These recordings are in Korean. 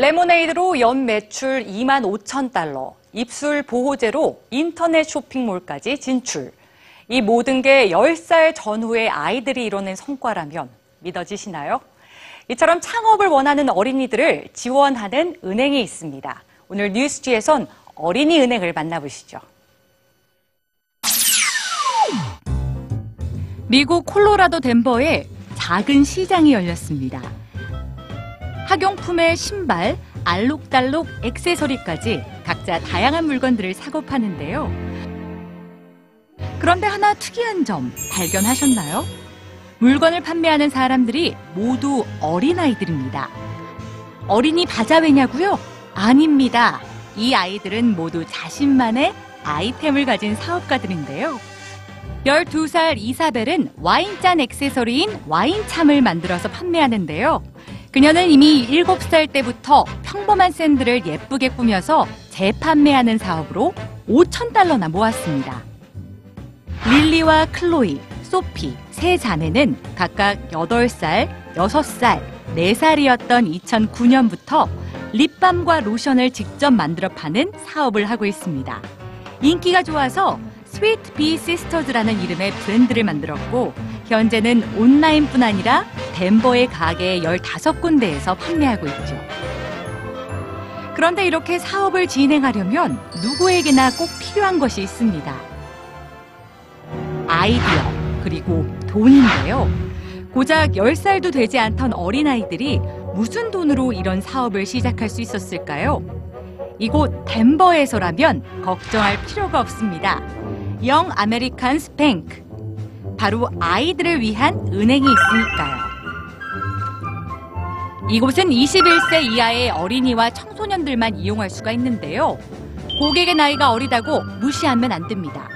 레모네이드로 연 매출 2만 5천 달러, 입술 보호제로 인터넷 쇼핑몰까지 진출. 이 모든 게 10살 전후의 아이들이 이뤄낸 성과라면 믿어지시나요? 이처럼 창업을 원하는 어린이들을 지원하는 은행이 있습니다. 오늘 뉴스지에선 어린이 은행을 만나보시죠. 미국 콜로라도 덴버에 작은 시장이 열렸습니다. 학용품에 신발, 알록달록 액세서리까지 각자 다양한 물건들을 사고 파는데요. 그런데 하나 특이한 점 발견하셨나요? 물건을 판매하는 사람들이 모두 어린아이들입니다. 어린이 바자회냐고요? 아닙니다. 이 아이들은 모두 자신만의 아이템을 가진 사업가들인데요. 12살 이사벨은 와인잔 액세서리인 와인참을 만들어서 판매하는데요. 그녀는 이미 7살 때부터 평범한 샌들을 예쁘게 꾸며서 재판매하는 사업으로 5천 달러나 모았습니다. 릴리와 클로이, 소피 세 자매는 각각 8살, 6살, 4살이었던 2009년부터 립밤과 로션을 직접 만들어 파는 사업을 하고 있습니다. 인기가 좋아서 스위트 비 시스터즈라는 이름의 브랜드를 만들었고 현재는 온라인뿐 아니라 덴버의 가게 15군데에서 판매하고 있죠. 그런데 이렇게 사업을 진행하려면 누구에게나 꼭 필요한 것이 있습니다. 아이디어, 그리고 돈인데요. 고작 10살도 되지 않던 어린아이들이 무슨 돈으로 이런 사업을 시작할 수 있었을까요? 이곳 덴버에서라면 걱정할 필요가 없습니다. 영 아메리칸스 뱅크. 바로 아이들을 위한 은행이 있으니까요. 이곳은 21세 이하의 어린이와 청소년들만 이용할 수가 있는데요. 고객의 나이가 어리다고 무시하면 안 됩니다.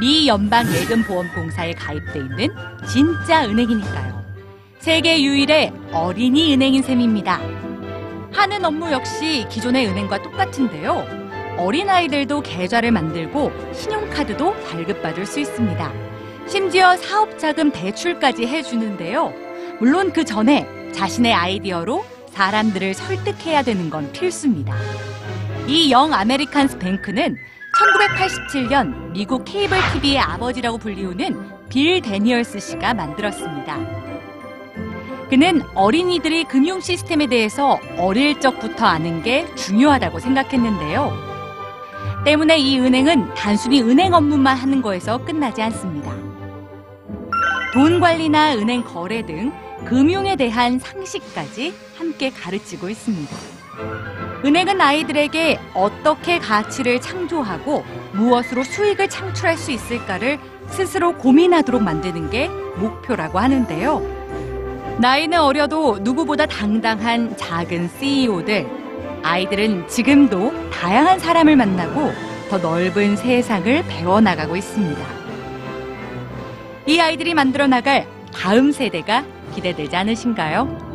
미 연방 예금 보험 공사에 가입돼 있는 진짜 은행이니까요. 세계 유일의 어린이 은행인 셈입니다. 하는 업무 역시 기존의 은행과 똑같은데요. 어린아이들도 계좌를 만들고 신용카드도 발급받을 수 있습니다. 심지어 사업자금 대출까지 해주는데요. 물론 그 전에 자신의 아이디어로 사람들을 설득해야 되는 건 필수입니다. 이 영 아메리칸스 뱅크는 1987년 미국 케이블 TV의 아버지라고 불리우는 빌 데니얼스 씨가 만들었습니다. 그는 어린이들이 금융 시스템에 대해서 어릴 적부터 아는 게 중요하다고 생각했는데요. 때문에 이 은행은 단순히 은행 업무만 하는 거에서 끝나지 않습니다. 돈 관리나 은행 거래 등 금융에 대한 상식까지 함께 가르치고 있습니다. 은행은 아이들에게 어떻게 가치를 창조하고 무엇으로 수익을 창출할 수 있을까를 스스로 고민하도록 만드는 게 목표라고 하는데요. 나이는 어려도 누구보다 당당한 작은 CEO들. 아이들은 지금도 다양한 사람을 만나고 더 넓은 세상을 배워나가고 있습니다. 이 아이들이 만들어 나갈 다음 세대가 기대되지 않으신가요?